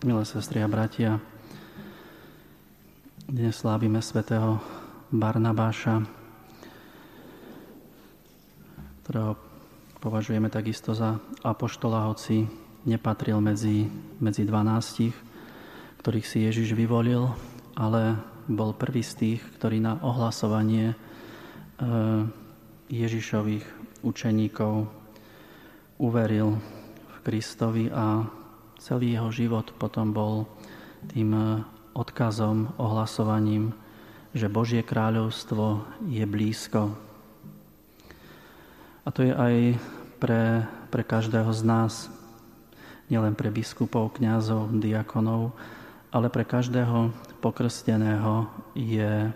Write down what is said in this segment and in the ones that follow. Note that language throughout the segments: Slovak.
Milé sestry a bratia, dnes slávime svätého Barnabáša, ktorého považujeme takisto za apoštola, hoci nepatril medzi, medzi dvanástich, ktorých si Ježiš vyvolil, ale bol prvý z tých, ktorý na ohlasovanie e, Ježišových učeníkov uveril v Kristovi a celý jeho život potom bol tým e, odkazom, ohlasovaním, že Božie kráľovstvo je blízko. A to je aj pre, pre každého z nás, nielen pre biskupov, kňazov, diakonov, ale pre každého pokrsteného je,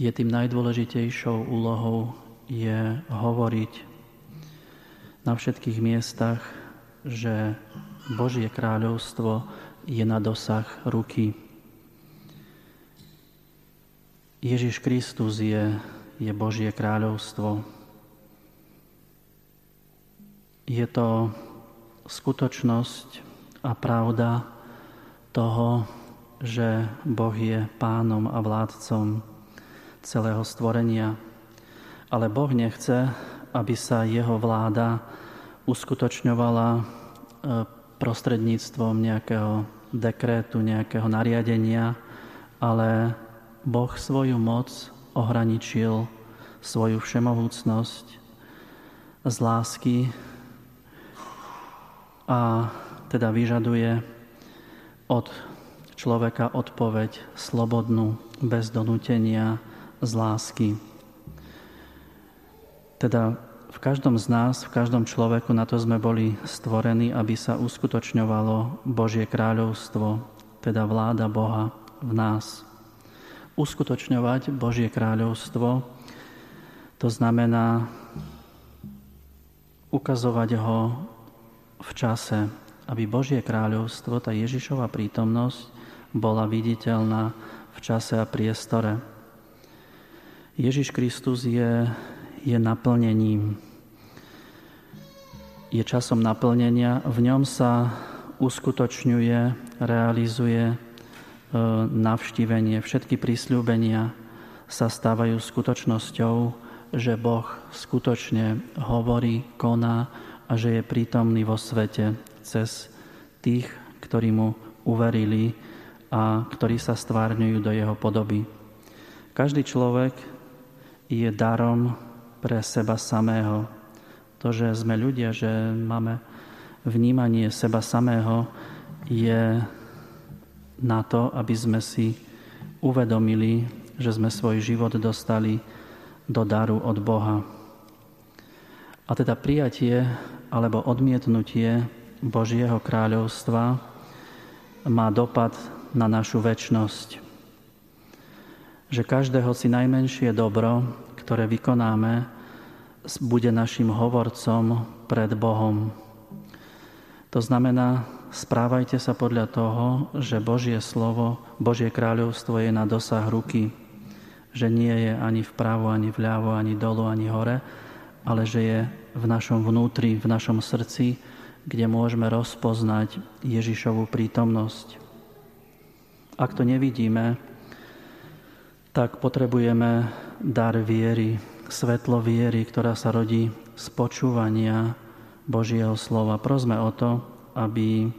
je tým najdôležitejšou úlohou je hovoriť na všetkých miestach, že Božie kráľovstvo je na dosah ruky. Ježiš Kristus je, je Božie kráľovstvo. Je to skutočnosť a pravda toho, že Boh je pánom a vládcom celého stvorenia. Ale Boh nechce, aby sa jeho vláda uskutočňovala e, prostredníctvom nejakého dekrétu, nejakého nariadenia, ale Boh svoju moc ohraničil svoju všemohúcnosť z lásky a teda vyžaduje od človeka odpoveď slobodnú, bez donútenia, z lásky. Teda v každom z nás, v každom človeku na to sme boli stvorení, aby sa uskutočňovalo Božie kráľovstvo, teda vláda Boha v nás. Uskutočňovať Božie kráľovstvo, to znamená ukazovať ho v čase, aby Božie kráľovstvo, tá Ježišova prítomnosť, bola viditeľná v čase a priestore. Ježiš Kristus je je naplnením. Je časom naplnenia, v ňom sa uskutočňuje, realizuje e, navštívenie. Všetky prísľubenia sa stávajú skutočnosťou, že Boh skutočne hovorí, koná a že je prítomný vo svete cez tých, ktorí mu uverili a ktorí sa stvárňujú do jeho podoby. Každý človek je darom pre seba samého. To, že sme ľudia, že máme vnímanie seba samého, je na to, aby sme si uvedomili, že sme svoj život dostali do daru od Boha. A teda prijatie alebo odmietnutie Božieho kráľovstva má dopad na našu väčnosť. Že každého si najmenšie dobro ktoré vykonáme, bude našim hovorcom pred Bohom. To znamená, správajte sa podľa toho, že Božie slovo, Božie kráľovstvo je na dosah ruky, že nie je ani vpravo, ani vľavo, ani dolu, ani hore, ale že je v našom vnútri, v našom srdci, kde môžeme rozpoznať Ježišovú prítomnosť. Ak to nevidíme, tak potrebujeme dar viery, svetlo viery, ktorá sa rodí z počúvania Božieho slova. Prosme o to, aby,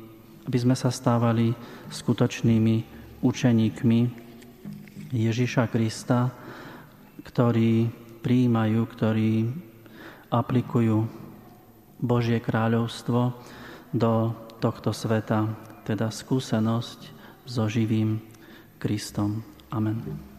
aby sme sa stávali skutočnými učeníkmi Ježiša Krista, ktorí prijímajú, ktorí aplikujú Božie kráľovstvo do tohto sveta, teda skúsenosť so živým Kristom. Amen.